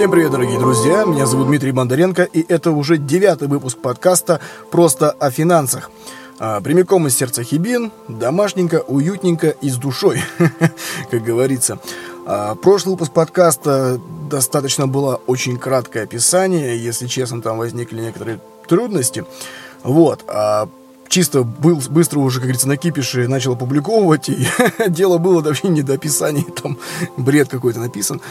Всем привет, дорогие друзья! Меня зовут Дмитрий Бондаренко, и это уже девятый выпуск подкаста «Просто о финансах». А, прямиком из сердца Хибин, домашненько, уютненько и с душой, как говорится. А, прошлый выпуск подкаста достаточно было очень краткое описание, если честно, там возникли некоторые трудности. Вот, а чисто был быстро уже, как говорится, на кипише начал опубликовывать, и дело было вообще не до описания, там бред какой-то написан.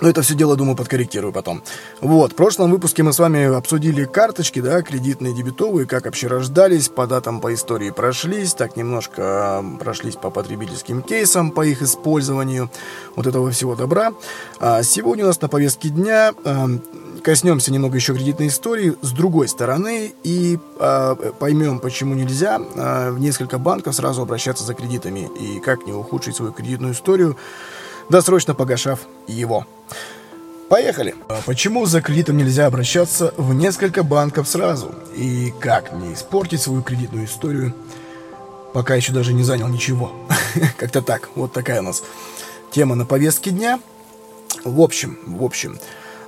Но это все дело, думаю, подкорректирую потом. Вот, в прошлом выпуске мы с вами обсудили карточки, да, кредитные, дебетовые, как вообще рождались, по датам, по истории прошлись, так немножко прошлись по потребительским кейсам, по их использованию, вот этого всего добра. А сегодня у нас на повестке дня э, коснемся немного еще кредитной истории с другой стороны и э, поймем, почему нельзя э, в несколько банков сразу обращаться за кредитами и как не ухудшить свою кредитную историю, досрочно погашав его. Поехали! А почему за кредитом нельзя обращаться в несколько банков сразу? И как не испортить свою кредитную историю, пока еще даже не занял ничего? Как-то так. Вот такая у нас тема на повестке дня. В общем, в общем,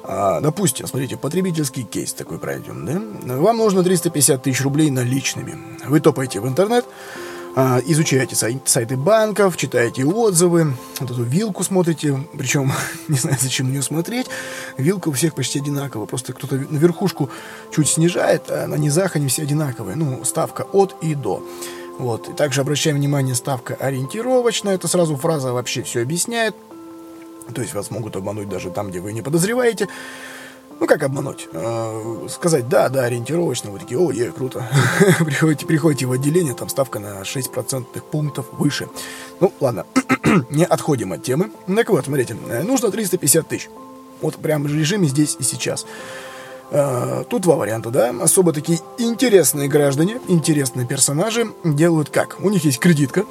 а, допустим, смотрите, потребительский кейс такой пройдем, да? Вам нужно 350 тысяч рублей наличными. Вы топаете в интернет, а, изучаете сай- сайты банков, читаете отзывы, вот эту вилку смотрите, причем не знаю, зачем ее смотреть, вилка у всех почти одинаковая, просто кто-то на верхушку чуть снижает, а на низах они все одинаковые, ну, ставка от и до. Вот. И также обращаем внимание, ставка ориентировочная, это сразу фраза вообще все объясняет, то есть вас могут обмануть даже там, где вы не подозреваете. Ну, как обмануть? Э, сказать, да, да, ориентировочно. Вы такие, о, е, круто. приходите, приходите в отделение, там ставка на 6 процентных пунктов выше. Ну, ладно, не отходим от темы. Так вот, смотрите, э, нужно 350 тысяч. Вот прям в режиме здесь и сейчас. Uh, тут два варианта, да. Особо такие интересные граждане, интересные персонажи делают как? У них есть кредитка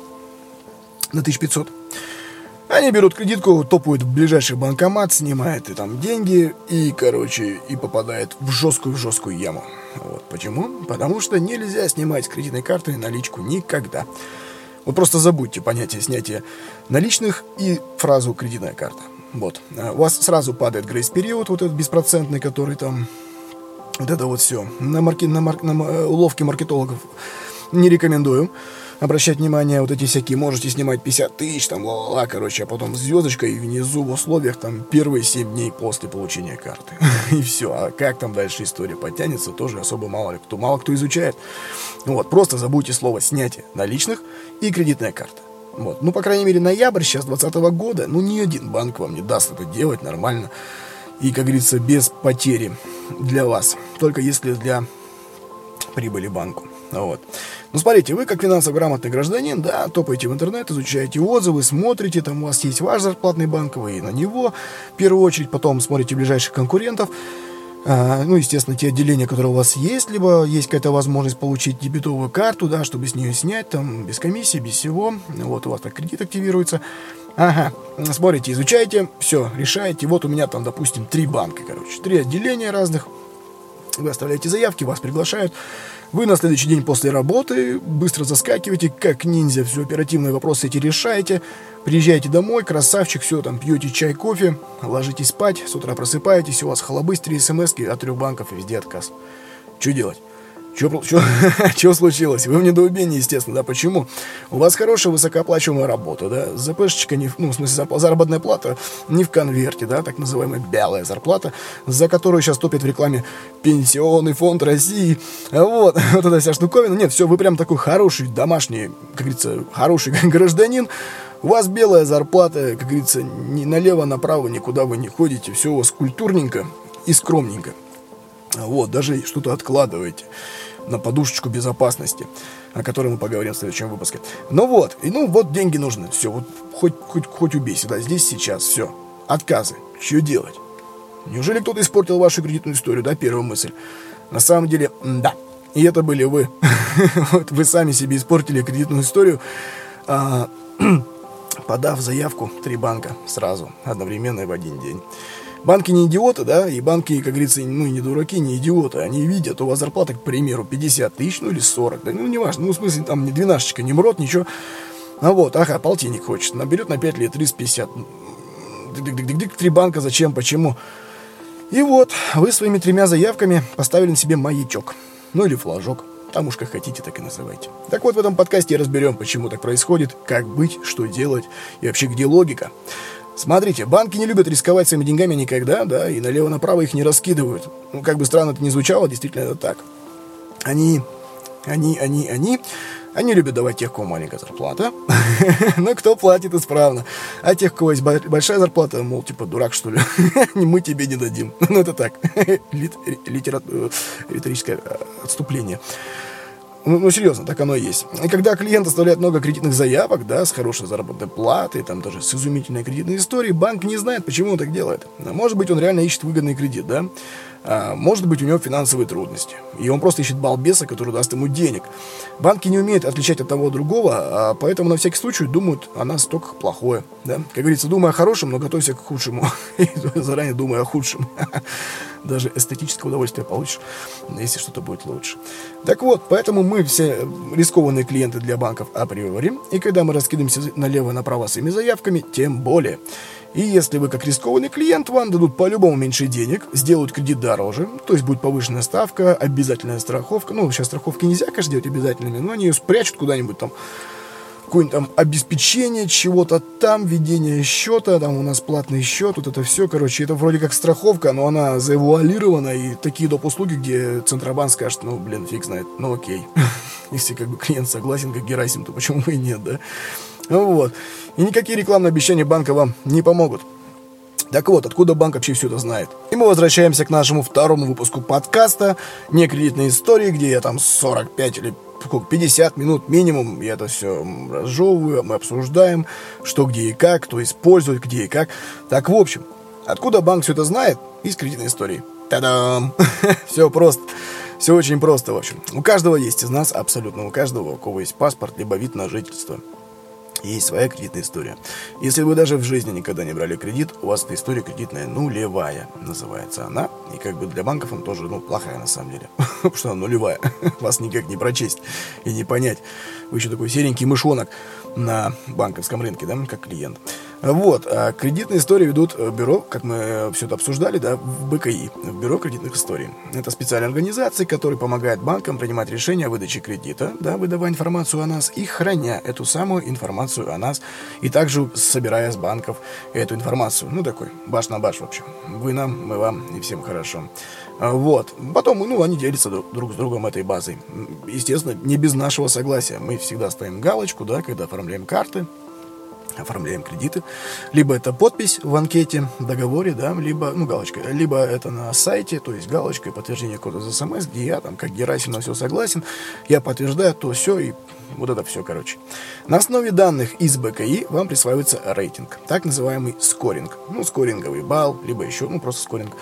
на 1500. Они берут кредитку, топают в ближайший банкомат, снимают и там деньги, и, короче, и попадают в жесткую-жесткую яму. Вот почему? Потому что нельзя снимать с кредитной карты наличку никогда. Вот просто забудьте понятие снятия наличных и фразу «кредитная карта». Вот. А у вас сразу падает грейс-период, вот этот беспроцентный, который там... Вот это вот все. На, марки... на, мар... на э, уловки маркетологов не рекомендую обращать внимание, вот эти всякие, можете снимать 50 тысяч, там, ла-ла-ла, короче, а потом звездочка и внизу в условиях там первые 7 дней после получения карты. и все. А как там дальше история потянется, тоже особо мало ли кто, мало кто изучает. Вот, просто забудьте слово снятие наличных и кредитная карта. Вот. Ну, по крайней мере, ноябрь сейчас 2020 года, ну, ни один банк вам не даст это делать нормально. И, как говорится, без потери для вас. Только если для прибыли банку. Вот. Ну, смотрите, вы как финансово грамотный гражданин, да, топаете в интернет, изучаете отзывы, смотрите, там у вас есть ваш зарплатный банк, вы на него в первую очередь, потом смотрите ближайших конкурентов, а, ну, естественно, те отделения, которые у вас есть, либо есть какая-то возможность получить дебетовую карту, да, чтобы с нее снять, там, без комиссии, без всего, вот у вас так кредит активируется, Ага, смотрите, изучаете, все, решаете. Вот у меня там, допустим, три банка, короче, три отделения разных. Вы оставляете заявки, вас приглашают. Вы на следующий день после работы быстро заскакиваете, как ниндзя, все оперативные вопросы эти решаете. Приезжаете домой, красавчик, все, там, пьете чай, кофе, ложитесь спать, с утра просыпаетесь, у вас халабыстрые смс от трех банков и везде отказ. Что делать? Что случилось? Вы в недоумении, естественно, да, почему? У вас хорошая высокооплачиваемая работа, да, ЗПшечка, не, ну, в смысле, заработная плата не в конверте, да, так называемая белая зарплата, за которую сейчас топит в рекламе Пенсионный фонд России, вот, вот эта вся штуковина. Нет, все, вы прям такой хороший, домашний, как говорится, хороший гражданин, у вас белая зарплата, как говорится, ни налево-направо никуда вы не ходите, все у вас культурненько и скромненько. Вот, даже что-то откладываете на подушечку безопасности, о которой мы поговорим в следующем выпуске. Ну вот, и ну вот деньги нужны, все, вот хоть, хоть, хоть убейся, да, здесь сейчас, все, отказы, что делать? Неужели кто-то испортил вашу кредитную историю, да, первая мысль? На самом деле, да, и это были вы. вот вы сами себе испортили кредитную историю, а, подав заявку три банка сразу, одновременно и в один день. Банки не идиоты, да, и банки, как говорится, ну, не дураки, не идиоты. Они видят, у вас зарплата, к примеру, 50 тысяч, ну, или 40, да, ну, неважно, ну, в смысле, там, не двенашечка, не МРОТ, ничего. А вот, ага, полтинник хочет, наберет на 5 лет 350. Дик-дик-дик-дик, три банка, зачем, почему? И вот, вы своими тремя заявками поставили на себе маячок. Ну или флажок. Там уж как хотите, так и называйте. Так вот, в этом подкасте разберем, почему так происходит, как быть, что делать и вообще где логика. Смотрите, банки не любят рисковать своими деньгами никогда, да, и налево-направо их не раскидывают. Ну, как бы странно это ни звучало, действительно это так. Они, они, они, они они любят давать тех, кого маленькая зарплата, но кто платит исправно. А тех, у кого есть большая зарплата, мол, типа, дурак, что ли, мы тебе не дадим. Ну, это так. Э, риторическое э, отступление. Ну, ну, серьезно, так оно и есть. И когда клиент оставляет много кредитных заявок, да, с хорошей заработной платой, там даже с изумительной кредитной историей, банк не знает, почему он так делает. Может быть, он реально ищет выгодный кредит, да, а, может быть, у него финансовые трудности. И он просто ищет балбеса, который даст ему денег. Банки не умеют отличать от того другого, а поэтому на всякий случай думают о нас только плохое. Да? Как говорится, думай о хорошем, но готовься к худшему. Заранее думай о худшем. Даже эстетическое удовольствие получишь, если что-то будет лучше. Так вот, поэтому мы все рискованные клиенты для банков априори. И когда мы раскидываемся налево-направо своими заявками, тем более. И если вы как рискованный клиент, вам дадут по-любому меньше денег, сделают кредит дороже, то есть будет повышенная ставка, обязательная страховка. Ну, сейчас страховки нельзя, конечно, делать обязательными, но они ее спрячут куда-нибудь там какое-нибудь там обеспечение чего-то там, ведение счета, там у нас платный счет, вот это все, короче, это вроде как страховка, но она завуалирована, и такие доп. услуги, где Центробанк скажет, ну, блин, фиг знает, ну окей. Если как бы клиент согласен, как Герасим, то почему бы и нет, да? Вот. И никакие рекламные обещания банка вам не помогут. Так вот, откуда банк вообще все это знает? И мы возвращаемся к нашему второму выпуску подкаста «Не кредитные истории», где я там 45 или 50 минут минимум, я это все разжевываю, мы обсуждаем, что где и как, кто использует, где и как. Так, в общем, откуда банк все это знает? Из кредитной истории. Та-дам! все просто. Все очень просто, в общем. У каждого есть из нас, абсолютно у каждого, у кого есть паспорт, либо вид на жительство есть своя кредитная история. Если вы даже в жизни никогда не брали кредит, у вас эта история кредитная нулевая, называется она. И как бы для банков она тоже, ну, плохая на самом деле. Потому что она нулевая. Вас никак не прочесть и не понять. Вы еще такой серенький мышонок на банковском рынке, да, как клиент. Вот, а кредитные истории ведут э, бюро, как мы все это обсуждали, да, в БКИ, в бюро кредитных историй. Это специальная организация, которая помогает банкам принимать решения о выдаче кредита, да, выдавая информацию о нас и храня эту самую информацию о нас, и также собирая с банков эту информацию. Ну, такой баш на баш, в общем. Вы нам, мы вам, и всем хорошо. А, вот. Потом, ну, они делятся друг с другом этой базой. Естественно, не без нашего согласия. Мы всегда ставим галочку, да, когда оформляем карты, оформляем кредиты. Либо это подпись в анкете, договоре, да, либо, ну, галочка, либо это на сайте, то есть галочка и подтверждение кода за смс, где я там, как Герасим, на все согласен, я подтверждаю то, все, и вот это все, короче. На основе данных из БКИ вам присваивается рейтинг, так называемый скоринг. Ну, скоринговый балл, либо еще, ну, просто скоринг.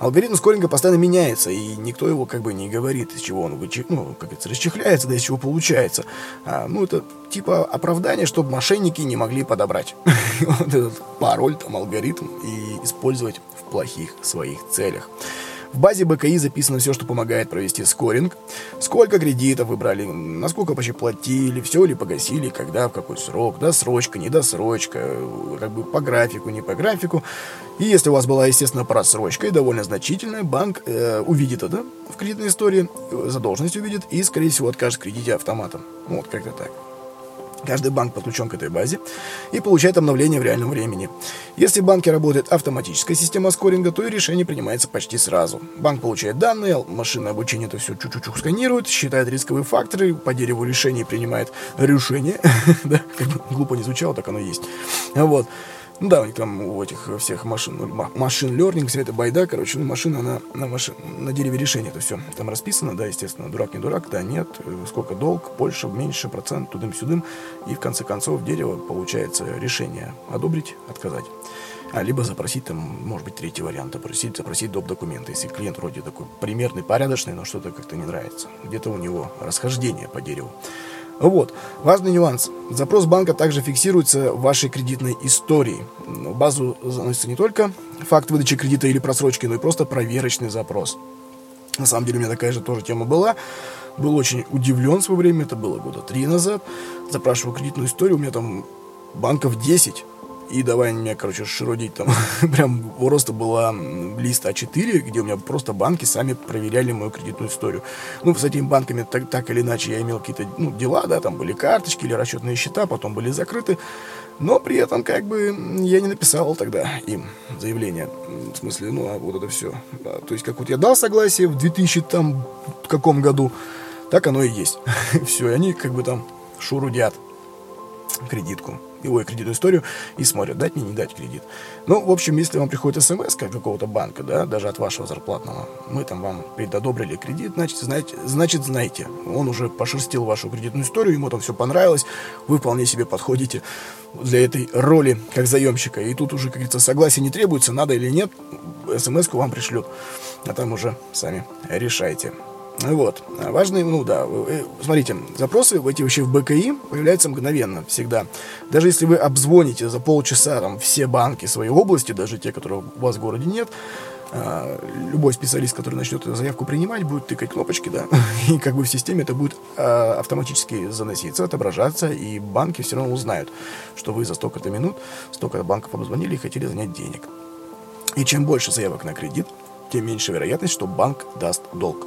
Алгоритм скоринга постоянно меняется, и никто его как бы не говорит, из чего он вычех... ну, как это, расчехляется, да из чего получается. А, ну, это типа оправдание, чтобы мошенники не могли подобрать вот этот пароль, там, алгоритм и использовать в плохих своих целях. В базе БКИ записано все, что помогает провести скоринг. Сколько кредитов вы брали, насколько вообще платили, все ли погасили, когда, в какой срок, досрочка, недосрочка, как бы по графику, не по графику. И если у вас была, естественно, просрочка и довольно значительная, банк э, увидит это в кредитной истории, задолженность увидит и, скорее всего, откажет кредите автоматом. Вот как-то так. Каждый банк подключен к этой базе и получает обновление в реальном времени. Если в банке работает автоматическая система скоринга, то и решение принимается почти сразу. Банк получает данные, машинное обучение это все чуть-чуть сканирует, считает рисковые факторы, по дереву решений принимает решение. глупо не звучало, так оно есть. Вот. Ну да, у них там у этих всех машин, ну, машин learning, все это байда, короче, ну, машина на, на, машин, на дереве решения, это все там расписано, да, естественно, дурак не дурак, да, нет, сколько долг, больше, меньше, процент, тудым-сюдым, и в конце концов дерево получается решение одобрить, отказать. А, либо запросить там, может быть, третий вариант, запросить, запросить доп. документы, если клиент вроде такой примерный, порядочный, но что-то как-то не нравится. Где-то у него расхождение по дереву. Вот. Важный нюанс. Запрос банка также фиксируется в вашей кредитной истории. В базу заносится не только факт выдачи кредита или просрочки, но и просто проверочный запрос. На самом деле у меня такая же тоже тема была. Был очень удивлен в свое время, это было года три назад. Запрашивал кредитную историю, у меня там банков 10. И давай меня, короче, широдить там. Прям просто была лист А4, где у меня просто банки сами проверяли мою кредитную историю. Ну, с этими банками так, так или иначе я имел какие-то ну, дела, да, там были карточки или расчетные счета, потом были закрыты. Но при этом, как бы, я не написал тогда им заявление. В смысле, ну, а вот это все. Да, то есть, как вот я дал согласие в 2000 там каком году, так оно и есть. все, и они как бы там шурудят кредитку, ой, кредитную историю и смотрят, дать мне, не дать кредит. Ну, в общем, если вам приходит смс от какого-то банка, да, даже от вашего зарплатного, мы там вам предодобрили кредит, значит, знаете, значит, знаете, он уже пошерстил вашу кредитную историю, ему там все понравилось, вы вполне себе подходите для этой роли как заемщика. И тут уже, как говорится, согласие не требуется, надо или нет, смс-ку вам пришлют. А там уже сами решайте. Вот. Важные, ну да, э, смотрите, запросы эти вообще в БКИ появляются мгновенно, всегда. Даже если вы обзвоните за полчаса там все банки своей области, даже те, которые у вас в городе нет, а, любой специалист, который начнет эту заявку принимать, будет тыкать кнопочки, да, и как бы в системе это будет а, автоматически заноситься, отображаться, и банки все равно узнают, что вы за столько-то минут, столько банков обзвонили и хотели занять денег. И чем больше заявок на кредит, тем меньше вероятность, что банк даст долг.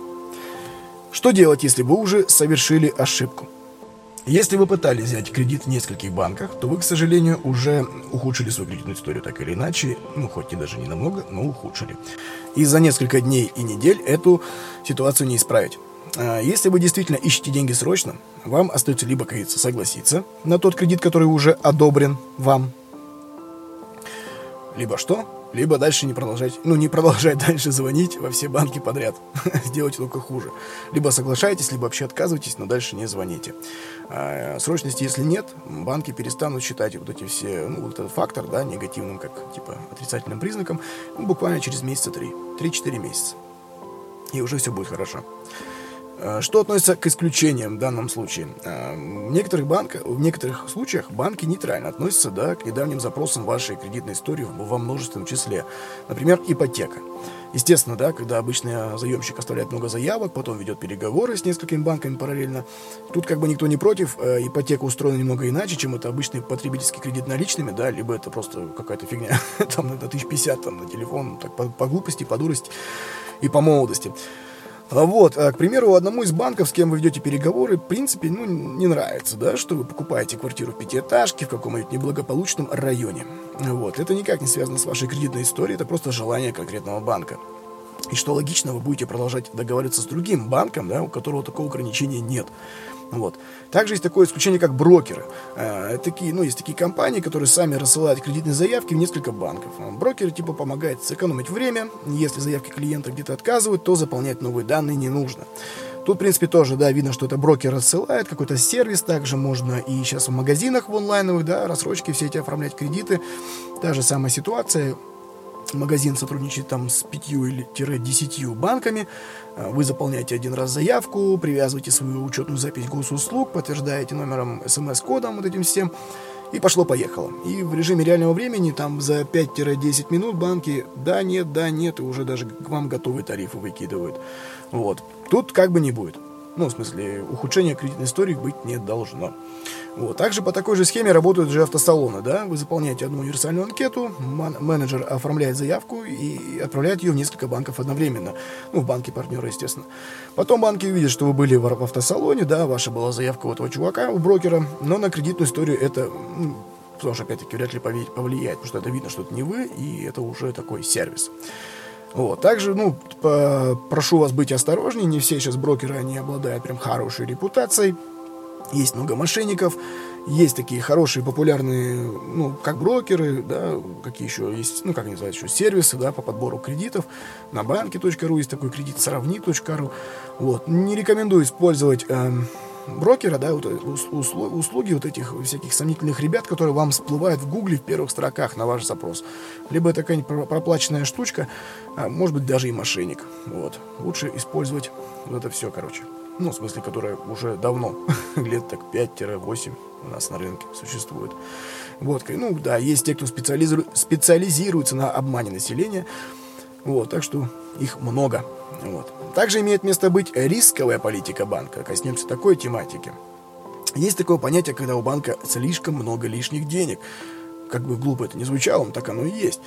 Что делать, если вы уже совершили ошибку? Если вы пытались взять кредит в нескольких банках, то вы, к сожалению, уже ухудшили свою кредитную историю так или иначе, ну, хоть и даже не намного, но ухудшили. И за несколько дней и недель эту ситуацию не исправить. А если вы действительно ищете деньги срочно, вам остается либо, говорится, согласиться на тот кредит, который уже одобрен вам, либо что? Либо дальше не продолжать, ну, не продолжать дальше звонить во все банки подряд. Сделайте только хуже. Либо соглашайтесь, либо вообще отказывайтесь, но дальше не звоните. А, срочности, если нет, банки перестанут считать вот эти все, ну, вот этот фактор, да, негативным, как, типа, отрицательным признаком, ну, буквально через месяца три, три-четыре месяца. И уже все будет хорошо. Э, что относится к исключениям в данном случае? Э, в некоторых, банках, в некоторых случаях банки нейтрально относятся да, к недавним запросам вашей кредитной истории во множественном числе. Например, ипотека. Естественно, да, когда обычный заемщик оставляет много заявок, потом ведет переговоры с несколькими банками параллельно, тут как бы никто не против, э, ипотека устроена немного иначе, чем это обычный потребительский кредит наличными, да, либо это просто какая-то фигня, там на 1050 там, на телефон, так по, по глупости, по дурости и по молодости. А вот, а, к примеру, одному из банков, с кем вы ведете переговоры, в принципе, ну, не нравится, да, что вы покупаете квартиру в пятиэтажке в каком-нибудь неблагополучном районе. Вот, это никак не связано с вашей кредитной историей, это просто желание конкретного банка. И что логично, вы будете продолжать договариваться с другим банком, да, у которого такого ограничения нет. Вот. Также есть такое исключение, как брокеры. Э, такие, ну, есть такие компании, которые сами рассылают кредитные заявки в несколько банков. Брокеры типа помогают сэкономить время. Если заявки клиента где-то отказывают, то заполнять новые данные не нужно. Тут, в принципе, тоже, да, видно, что это брокер рассылает, какой-то сервис, также можно и сейчас в магазинах в онлайновых, да, рассрочки все эти оформлять кредиты. Та же самая ситуация, магазин сотрудничает там с 5 или 10 банками, а, вы заполняете один раз заявку, привязываете свою учетную запись госуслуг, подтверждаете номером смс-кодом вот этим всем, и пошло-поехало. И в режиме реального времени, там за 5-10 минут банки да, нет, да, нет, и уже даже к вам готовые тарифы выкидывают. Вот. Тут как бы не будет. Ну, в смысле, ухудшения кредитной истории быть не должно. Вот. Также по такой же схеме работают же автосалоны, да, вы заполняете одну универсальную анкету, менеджер оформляет заявку и отправляет ее в несколько банков одновременно, ну, в банке партнера, естественно. Потом банки увидят, что вы были в автосалоне, да, ваша была заявка у этого чувака, у брокера, но на кредитную историю это, ну, потому что, опять-таки, вряд ли повлияет, потому что это видно, что это не вы, и это уже такой сервис. Вот. Также, ну, прошу вас быть осторожнее, не все сейчас брокеры, они обладают прям хорошей репутацией, есть много мошенников, есть такие хорошие, популярные, ну, как брокеры, да, какие еще есть, ну, как называют еще, сервисы, да, по подбору кредитов. На банке.ру есть такой кредит, сравни.ру. Вот. Не рекомендую использовать э, брокера, да, вот, услуги вот этих всяких сомнительных ребят, которые вам всплывают в гугле в первых строках на ваш запрос. Либо это какая-нибудь проплаченная штучка, а может быть даже и мошенник. Вот. Лучше использовать вот это все, короче ну, в смысле, которая уже давно, лет так 5-8 у нас на рынке существует. Вот, ну, да, есть те, кто специализирует, специализируется на обмане населения, вот, так что их много. Вот. Также имеет место быть рисковая политика банка, коснемся такой тематики. Есть такое понятие, когда у банка слишком много лишних денег – как бы глупо это не звучало, так оно и есть.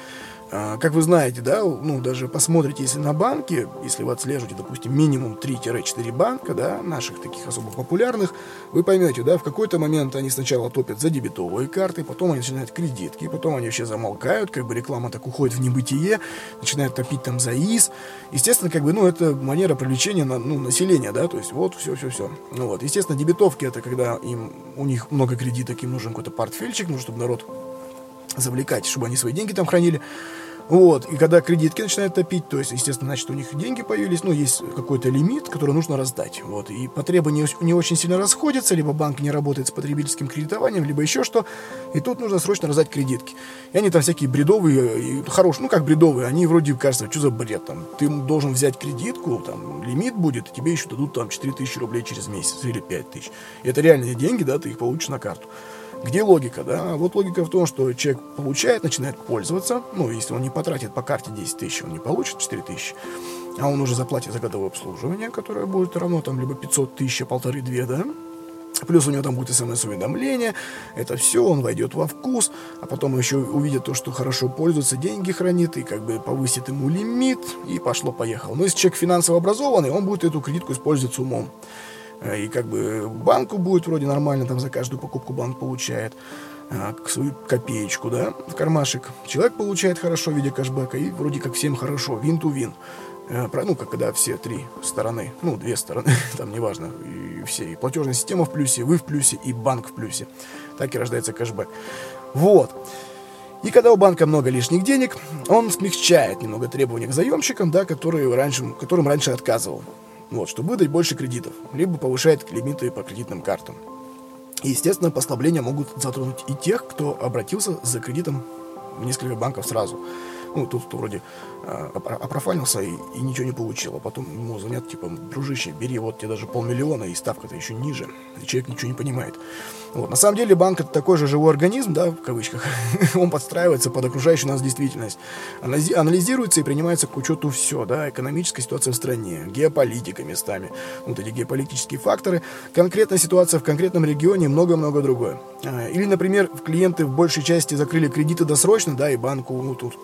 А, как вы знаете, да, ну, даже посмотрите, если на банке, если вы отслеживаете, допустим, минимум 3-4 банка, да, наших таких особо популярных, вы поймете, да, в какой-то момент они сначала топят за дебетовые карты, потом они начинают кредитки, потом они вообще замолкают, как бы реклама так уходит в небытие, начинают топить там за ИС. Естественно, как бы, ну, это манера привлечения на, ну, населения, да, то есть вот, все-все-все. Ну вот, естественно, дебетовки это когда им, у них много кредиток, им нужен какой-то портфельчик, нужно, чтобы народ завлекать, чтобы они свои деньги там хранили. Вот, и когда кредитки начинают топить, то есть, естественно, значит, у них деньги появились, ну, есть какой-то лимит, который нужно раздать, вот, и потребования не очень сильно расходятся, либо банк не работает с потребительским кредитованием, либо еще что, и тут нужно срочно раздать кредитки. И они там всякие бредовые, и хорошие, ну, как бредовые, они вроде кажется, что за бред, там, ты должен взять кредитку, там, лимит будет, и тебе еще дадут там 4000 рублей через месяц или 5000. И это реальные деньги, да, ты их получишь на карту. Где логика, да? Вот логика в том, что человек получает, начинает пользоваться. Ну, если он не потратит по карте 10 тысяч, он не получит 4 тысячи. А он уже заплатит за годовое обслуживание, которое будет равно там либо 500 тысяч, а полторы-две, да? Плюс у него там будет смс-уведомление, это все, он войдет во вкус, а потом еще увидит то, что хорошо пользуется, деньги хранит, и как бы повысит ему лимит, и пошло-поехало. Но если человек финансово образованный, он будет эту кредитку использовать с умом. Э, и как бы банку будет вроде нормально, там за каждую покупку банк получает э, свою копеечку, да, в кармашек. Человек получает хорошо в виде кэшбэка, и вроде как всем хорошо, вин-ту-вин. Э, ну, как когда все три стороны, ну, две стороны, там неважно, и все, и платежная система в плюсе, вы в плюсе, и банк в плюсе. Так и рождается кэшбэк. Вот. И когда у банка много лишних денег, он смягчает немного требования к заемщикам, да, которые раньше, которым раньше отказывал вот, чтобы выдать больше кредитов, либо повышает лимиты по кредитным картам. И, естественно, послабления могут затронуть и тех, кто обратился за кредитом в несколько банков сразу ну, тут вроде а, опрофанился и, и ничего не получил, а потом ему звонят, типа, дружище, бери, вот тебе даже полмиллиона, и ставка-то еще ниже, и человек ничего не понимает. Вот. На самом деле банк это такой же живой организм, да, в кавычках, он подстраивается под окружающую нас действительность, анализируется и принимается к учету все, да, экономическая ситуация в стране, геополитика местами, вот эти геополитические факторы, конкретная ситуация в конкретном регионе, много-много другое. А, или, например, клиенты в большей части закрыли кредиты досрочно, да, и банку ну, тут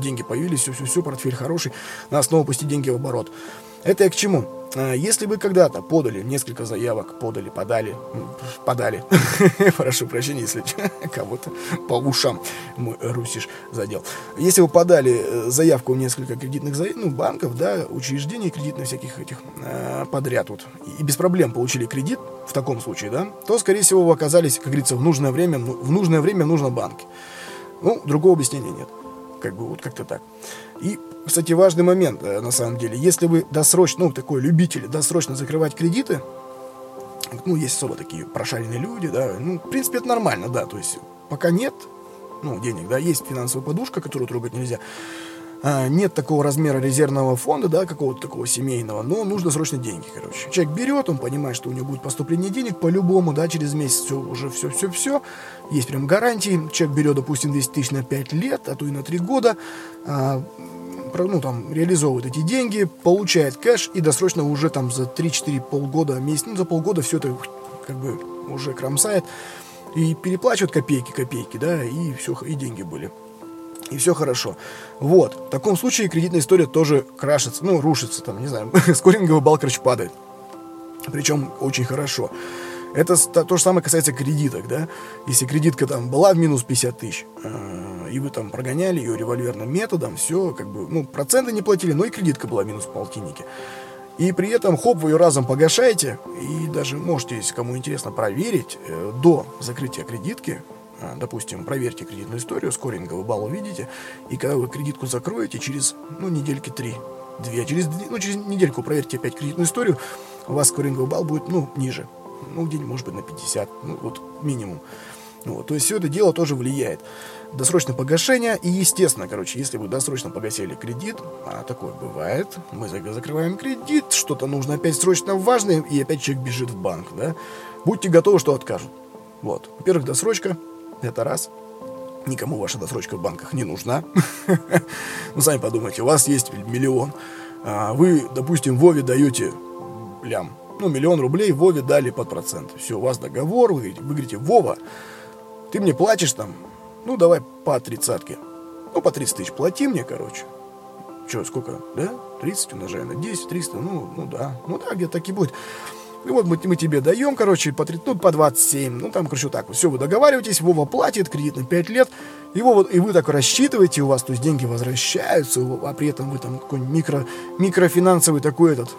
деньги появились, все-все-все, портфель хороший, надо снова пустить деньги в оборот. Это я к чему? А, если вы когда-то подали несколько заявок, подали, подали, подали, прошу прощения, если кого-то по ушам мой русиш задел. Если вы подали э, заявку в несколько кредитных ну, банков, да, учреждений кредитных всяких этих э, подряд вот, и без проблем получили кредит в таком случае, да, то, скорее всего, вы оказались, как говорится, в нужное время, в нужное время нужно банке. Ну, другого объяснения нет. Как бы вот как-то так. И, кстати, важный момент, э, на самом деле. Если вы досрочно, ну, такой любитель, досрочно закрывать кредиты, ну, есть особо такие прошаренные люди, да, ну, в принципе, это нормально, да, то есть пока нет, ну, денег, да, есть финансовая подушка, которую трогать нельзя, нет такого размера резервного фонда, да, какого-то такого семейного, но нужно срочно деньги, короче. Человек берет, он понимает, что у него будет поступление денег по-любому, да, через месяц все, уже все-все-все, есть прям гарантии, человек берет, допустим, 200 тысяч на 5 лет, а то и на 3 года, а, ну, там, реализовывает эти деньги, получает кэш и досрочно уже там за 3-4 полгода, месяц, ну, за полгода все это как бы уже кромсает и переплачивает копейки-копейки, да, и все, и деньги были и все хорошо. Вот. В таком случае кредитная история тоже крашится, ну, рушится, там, не знаю, скоринговый балл, короче, падает. Причем очень хорошо. Это то же самое касается кредиток, да. Если кредитка там была в минус 50 тысяч, э, и вы там прогоняли ее револьверным методом, все, как бы, ну, проценты не платили, но и кредитка была минус в полтиннике. И при этом, хоп, вы ее разом погашаете, и даже можете, если кому интересно, проверить э, до закрытия кредитки, допустим, проверьте кредитную историю, скоринговый балл увидите, и когда вы кредитку закроете, через, ну, недельки три, две, через, ну, через недельку проверьте опять кредитную историю, у вас скоринговый балл будет, ну, ниже, ну, где-нибудь, может быть, на 50, ну, вот, минимум. Вот, то есть все это дело тоже влияет. Досрочное погашение, и, естественно, короче, если вы досрочно погасили кредит, а такое бывает, мы закрываем кредит, что-то нужно опять срочно важное, и опять человек бежит в банк, да, будьте готовы, что откажут. Вот. Во-первых, досрочка, это раз. Никому ваша досрочка в банках не нужна. Ну, сами подумайте, у вас есть миллион. А вы, допустим, Вове даете лям. Ну, миллион рублей Вове дали под процент. Все, у вас договор, вы говорите, Вова, ты мне платишь там Ну, давай по тридцатке. Ну, по 30 тысяч плати мне, короче. Че, сколько, да? 30 умножаем на 10, 300, ну, ну да. Ну да, где-то так и будет. И вот мы, мы тебе даем, короче, по, 30, ну, по 27. Ну, там, короче, так. Все, вы договариваетесь, Вова платит кредит на 5 лет. Его вот, и вы так рассчитываете, у вас, то есть, деньги возвращаются, а при этом вы там какой-нибудь микро, микрофинансовый такой этот,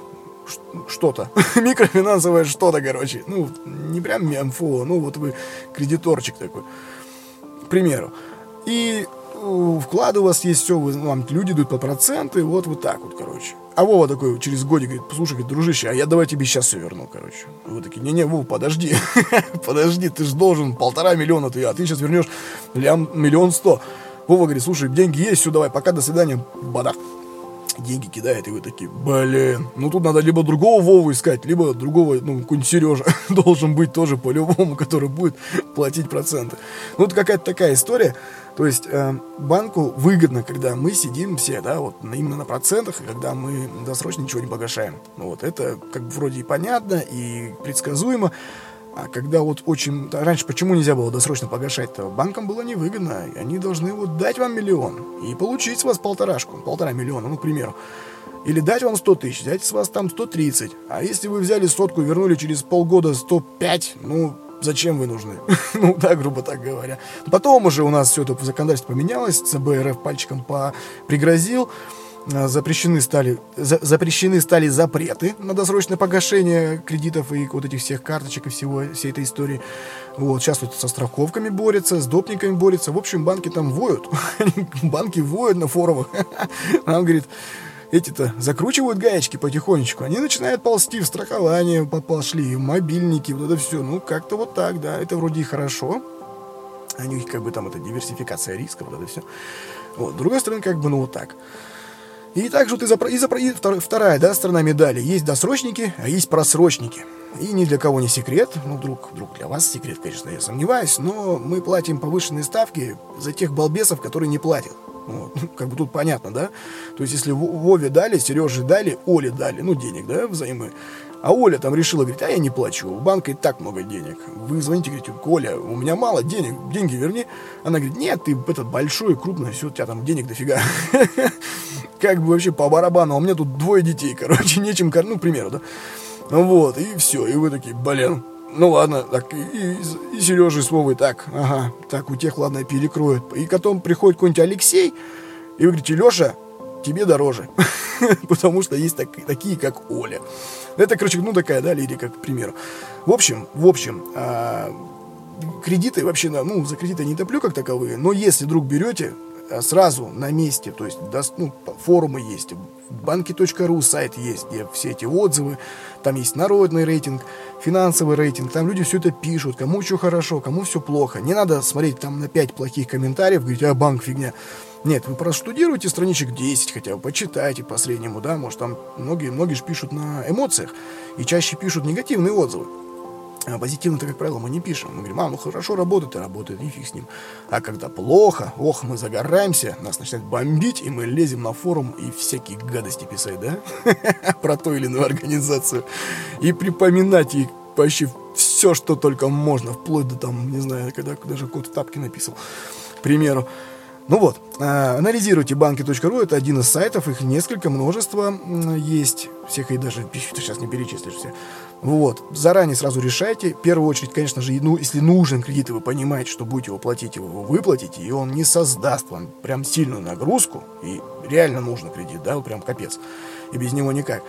что-то. Микрофинансовое что-то, короче. Ну, не прям МФО, ну, вот вы кредиторчик такой. К примеру. И вклады у вас есть, все, вы, вам люди дают по проценты, вот вот так вот, короче. А Вова такой через годик говорит, послушай, говорит, дружище, а я давай тебе сейчас все верну, короче. Вы такие, не-не, Вова, подожди, подожди, ты же должен полтора миллиона, ты, а ты сейчас вернешь лям, миллион сто. Вова говорит, слушай, деньги есть, все, давай, пока, до свидания, бадах деньги кидает, и вы такие, блин, ну тут надо либо другого Вову искать, либо другого, ну, какой-нибудь Сережа должен быть тоже по-любому, который будет платить проценты. Ну, это какая-то такая история. То есть э, банку выгодно, когда мы сидим все, да, вот именно на процентах, и когда мы досрочно ничего не погашаем. Ну, вот это как бы вроде и понятно, и предсказуемо. А когда вот очень... Раньше почему нельзя было досрочно погашать-то? Банкам было невыгодно. Они должны вот дать вам миллион и получить с вас полторашку, полтора миллиона, ну, к примеру. Или дать вам 100 тысяч, взять с вас там 130. А если вы взяли сотку и вернули через полгода 105, ну, зачем вы нужны? ну, так, грубо так говоря. Потом уже у нас все это законодательство поменялось, ЦБ РФ пальчиком по пригрозил. Э, запрещены стали, за, запрещены стали запреты на досрочное погашение кредитов и вот этих всех карточек и всего, всей этой истории. Вот, сейчас вот со страховками борются, с допниками борются. В общем, банки там воют. банки воют на форумах. Нам, говорит, эти-то закручивают гаечки потихонечку, они начинают ползти в страхование, пошли, в мобильники, вот это все. Ну, как-то вот так, да, это вроде и хорошо. Они как бы там это диверсификация рисков, вот это все. Вот, с другой стороны, как бы, ну, вот так. И также вот и, за, и, за, и вторая да, сторона медали. Есть досрочники, а есть просрочники. И ни для кого не секрет, ну, вдруг, вдруг для вас секрет, конечно, я сомневаюсь, но мы платим повышенные ставки за тех балбесов, которые не платят. Вот. Ну, как бы тут понятно, да? То есть, если Вове дали, Сереже дали, Оле дали, ну, денег, да, взаймы. А Оля там решила, говорит, а я не плачу, у банка и так много денег. Вы звоните, говорите, Коля, у меня мало денег, деньги верни. Она говорит, нет, ты этот большой, крупный, все, у тебя там денег дофига. Как бы вообще по барабану, а у меня тут двое детей, короче, нечем ну, к примеру, да. Вот, и все, и вы такие, блин, ну ладно, так, и, и, и Сережа и с Вовой так, ага, так, у тех, ладно, перекроют. И потом приходит какой-нибудь Алексей, и вы говорите, Леша, тебе дороже. Потому что есть так, такие, как Оля. Это, короче, ну такая, да, лирика, к примеру. В общем, в общем, а, кредиты вообще, ну, за кредиты не топлю как таковые, но если вдруг берете, сразу на месте, то есть ну, форумы есть, банки.ру сайт есть, где все эти отзывы, там есть народный рейтинг, финансовый рейтинг, там люди все это пишут, кому что хорошо, кому все плохо. Не надо смотреть там на 5 плохих комментариев, говорить, а банк фигня. Нет, вы проштудируйте страничек 10 хотя бы, почитайте по среднему, да, может там многие, многие же пишут на эмоциях и чаще пишут негативные отзывы. А позитивно-то, как правило, мы не пишем. Мы говорим, а, ну хорошо работает и работает, и фиг с ним. А когда плохо, ох, мы загораемся, нас начинает бомбить, и мы лезем на форум и всякие гадости писать, да? Про ту или иную организацию. И припоминать ей вообще все, что только можно, вплоть до там, не знаю, когда даже код в тапке написал, к примеру. Ну вот, э, анализируйте банки.ру, это один из сайтов, их несколько, множество есть, всех и даже сейчас не перечислишь все. Вот, заранее сразу решайте. В первую очередь, конечно же, ну, если нужен кредит, и вы понимаете, что будете его платить, его вы выплатите, и он не создаст вам прям сильную нагрузку, и реально нужен кредит, да, прям капец, и без него никак,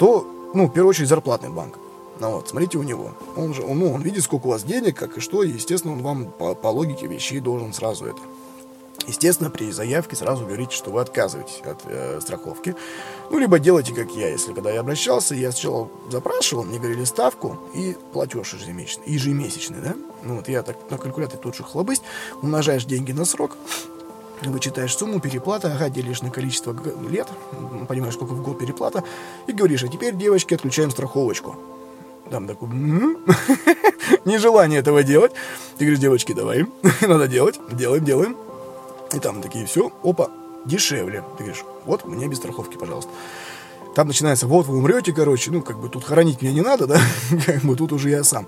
то, ну, в первую очередь, зарплатный банк. Ну вот, смотрите у него. Он же, он, ну, он видит, сколько у вас денег, как и что, и, естественно, он вам по, по логике вещей должен сразу это Естественно, при заявке сразу говорите, что вы отказываетесь от э, страховки. Ну, либо делайте, как я. Если когда я обращался, я сначала запрашивал, мне говорили ставку и платеж ежемесячный, ежемесячный, да? Ну, вот я так на калькуляторе тут же хлобысь, умножаешь деньги на срок, вычитаешь сумму, переплата, ага, делишь на количество лет, понимаешь, сколько в год переплата, и говоришь, а теперь, девочки, отключаем страховочку. Там такой, нежелание этого делать. Ты говоришь, девочки, давай, надо делать, делаем, делаем. И там такие, все, опа, дешевле. Ты говоришь, вот, мне без страховки, пожалуйста. Там начинается, вот вы умрете, короче, ну, как бы тут хоронить меня не надо, да, как бы тут уже я сам.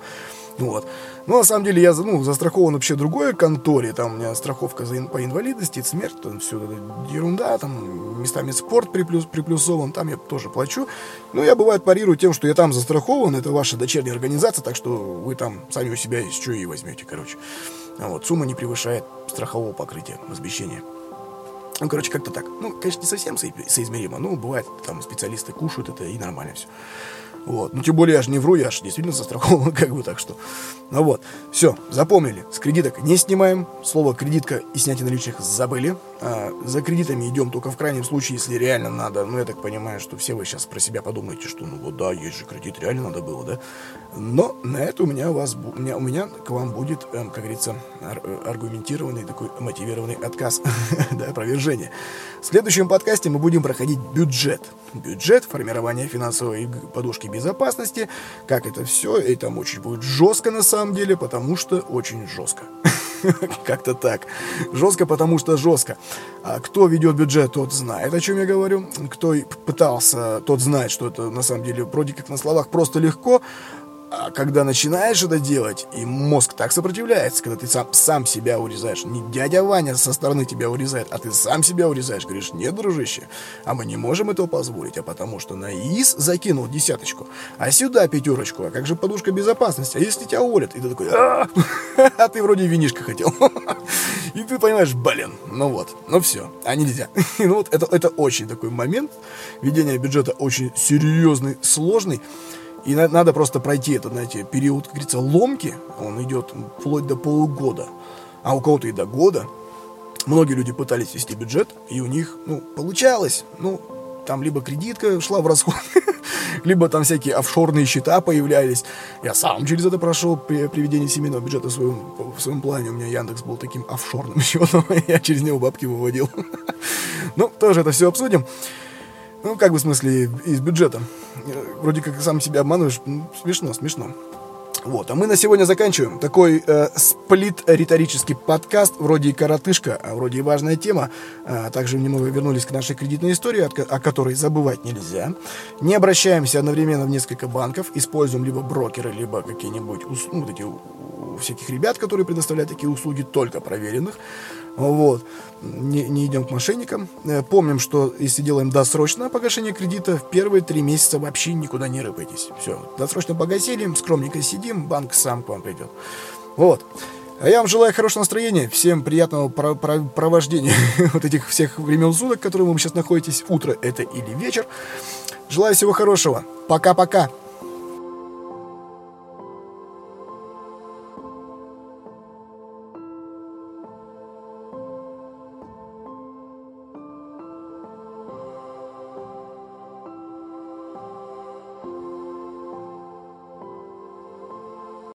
Вот. Но на самом деле я ну, застрахован вообще другой конторе. Там у меня страховка за, по инвалидности, смерть, там все это ерунда, там местами спорт приплюс, приплюсован, там я тоже плачу. Но я бывает парирую тем, что я там застрахован, это ваша дочерняя организация, так что вы там сами у себя чего и возьмете, короче. Вот, сумма не превышает страхового покрытия, возмещения. Ну, короче, как-то так. Ну, конечно, не совсем соизмеримо, но бывает, там специалисты кушают это и нормально все. Вот. Ну, тем более, я же не вру, я же действительно застрахован, как бы так что. Ну вот, все, запомнили. С кредиток не снимаем. Слово кредитка и снятие наличных забыли. А, за кредитами идем только в крайнем случае, если реально надо. Ну, я так понимаю, что все вы сейчас про себя подумаете, что ну вот да, есть же кредит, реально надо было, да. Но на это у меня, у вас, у меня, у меня к вам будет, эм, как говорится, аргументированный такой мотивированный отказ, да, опровержение. В следующем подкасте мы будем проходить бюджет. Бюджет, формирование финансовой подушки безопасности, как это все, и там очень будет жестко на самом деле, потому что очень жестко. Как-то так. Жестко, потому что жестко. А кто ведет бюджет, тот знает, о чем я говорю. Кто пытался, тот знает, что это на самом деле вроде как на словах просто легко, а когда начинаешь это делать, и мозг так сопротивляется, когда ты сам, сам себя урезаешь, не дядя Ваня со стороны тебя урезает, а ты сам себя урезаешь, говоришь, нет, дружище, а мы не можем этого позволить, а потому что на ИС закинул десяточку, а сюда пятерочку, а как же подушка безопасности, а если тебя уволят? И ты такой, а, а ты вроде винишко хотел. И ты понимаешь, блин, ну вот, ну все, а нельзя. Ну вот это очень такой момент, ведение бюджета очень серьезный, сложный, и на, надо просто пройти этот, знаете, период, как говорится, ломки. Он идет вплоть до полугода. А у кого-то и до года. Многие люди пытались вести бюджет, и у них, ну, получалось. Ну, там либо кредитка шла в расход, либо там всякие офшорные счета появлялись. Я сам через это прошел при приведении семейного бюджета в своем, в своем плане. У меня Яндекс был таким офшорным счетом, я через него бабки выводил. ну, тоже это все обсудим. Ну, как бы в смысле, из бюджета. Вроде как сам себя обманываешь. Ну, смешно, смешно. Вот, а мы на сегодня заканчиваем. Такой э, сплит-риторический подкаст, вроде и коротышка, а вроде и важная тема. А, также немного вернулись к нашей кредитной истории, о которой забывать нельзя. Не обращаемся одновременно в несколько банков, используем либо брокеры, либо какие-нибудь ну, вот эти всяких ребят, которые предоставляют такие услуги, только проверенных. Вот. Не, не идем к мошенникам. Э, помним, что если делаем досрочное погашение кредита, в первые три месяца вообще никуда не рыпайтесь. Все, досрочно погасили, скромненько сидим, банк сам к вам придет. Вот. А я вам желаю хорошего настроения, всем приятного про про провождения вот этих всех времен суток, которые вы сейчас находитесь, утро это или вечер. Желаю всего хорошего. Пока-пока.